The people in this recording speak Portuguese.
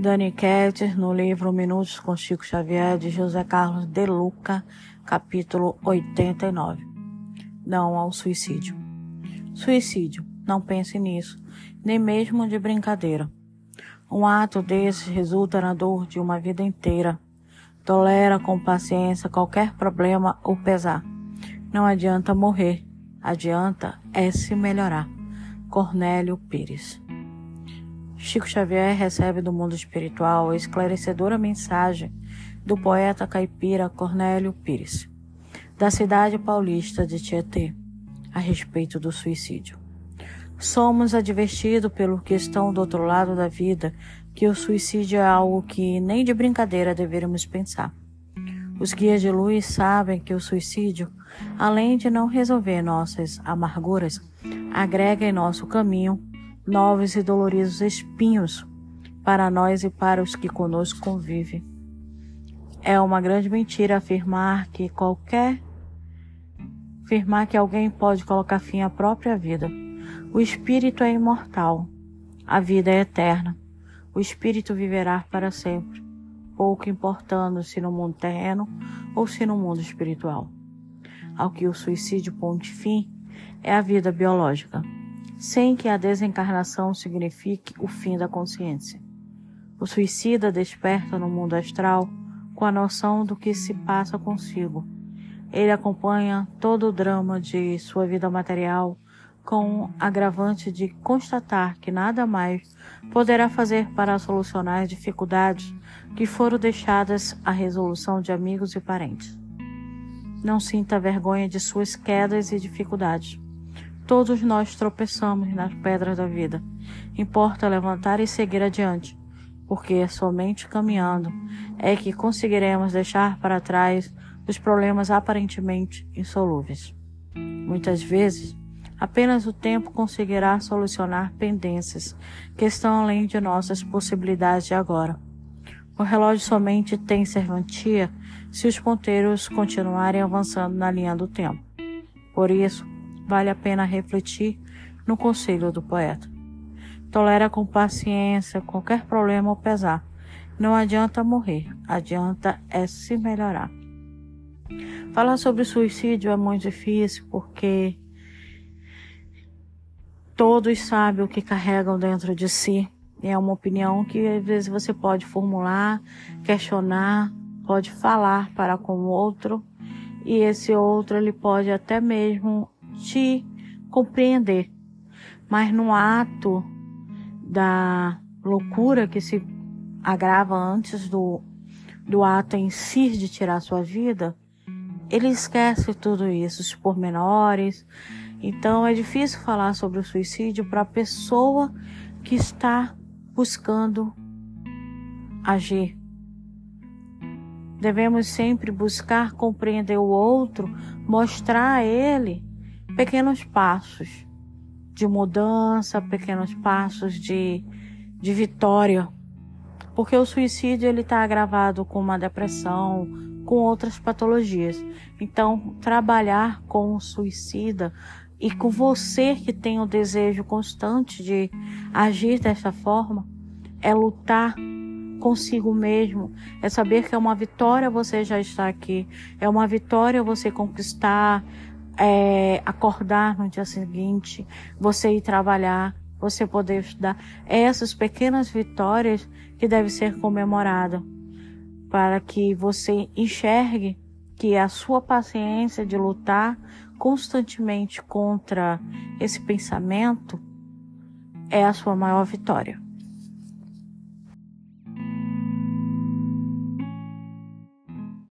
Dani Ketter, no livro Minutos com Chico Xavier, de José Carlos de Luca, capítulo 89. Não ao suicídio. Suicídio, não pense nisso, nem mesmo de brincadeira. Um ato desses resulta na dor de uma vida inteira. Tolera com paciência qualquer problema ou pesar. Não adianta morrer, adianta é se melhorar. Cornélio Pires Chico Xavier recebe do mundo espiritual a esclarecedora mensagem do poeta caipira Cornélio Pires, da cidade paulista de Tietê, a respeito do suicídio. Somos advertidos pelo que estão do outro lado da vida que o suicídio é algo que nem de brincadeira deveríamos pensar. Os guias de luz sabem que o suicídio, além de não resolver nossas amarguras, agrega em nosso caminho novos e doloridos espinhos para nós e para os que conosco convivem. É uma grande mentira afirmar que qualquer afirmar que alguém pode colocar fim à própria vida. O espírito é imortal. A vida é eterna. O espírito viverá para sempre, pouco importando se no mundo terreno ou se no mundo espiritual. Ao que o suicídio ponte fim é a vida biológica sem que a desencarnação signifique o fim da consciência. O suicida desperta no mundo astral com a noção do que se passa consigo. Ele acompanha todo o drama de sua vida material com o agravante de constatar que nada mais poderá fazer para solucionar as dificuldades que foram deixadas à resolução de amigos e parentes. Não sinta vergonha de suas quedas e dificuldades. Todos nós tropeçamos nas pedras da vida. Importa levantar e seguir adiante, porque é somente caminhando é que conseguiremos deixar para trás os problemas aparentemente insolúveis. Muitas vezes, apenas o tempo conseguirá solucionar pendências que estão além de nossas possibilidades de agora. O relógio somente tem serventia se os ponteiros continuarem avançando na linha do tempo. Por isso, vale a pena refletir no conselho do poeta. Tolera com paciência qualquer problema ou pesar. Não adianta morrer, adianta é se melhorar. Falar sobre suicídio é muito difícil porque todos sabem o que carregam dentro de si. É uma opinião que às vezes você pode formular, questionar, pode falar para com o outro, e esse outro ele pode até mesmo te compreender. Mas no ato da loucura que se agrava antes do, do ato em si de tirar sua vida, ele esquece tudo isso, os pormenores. Então é difícil falar sobre o suicídio para a pessoa que está buscando agir. Devemos sempre buscar compreender o outro, mostrar a ele pequenos passos de mudança, pequenos passos de, de vitória. Porque o suicídio ele está agravado com uma depressão, com outras patologias. Então, trabalhar com o suicida e com você que tem o desejo constante de agir dessa forma é lutar consigo mesmo, é saber que é uma vitória você já estar aqui, é uma vitória você conquistar é, acordar no dia seguinte, você ir trabalhar, você poder estudar. Essas pequenas vitórias que devem ser comemoradas para que você enxergue que a sua paciência de lutar constantemente contra esse pensamento é a sua maior vitória.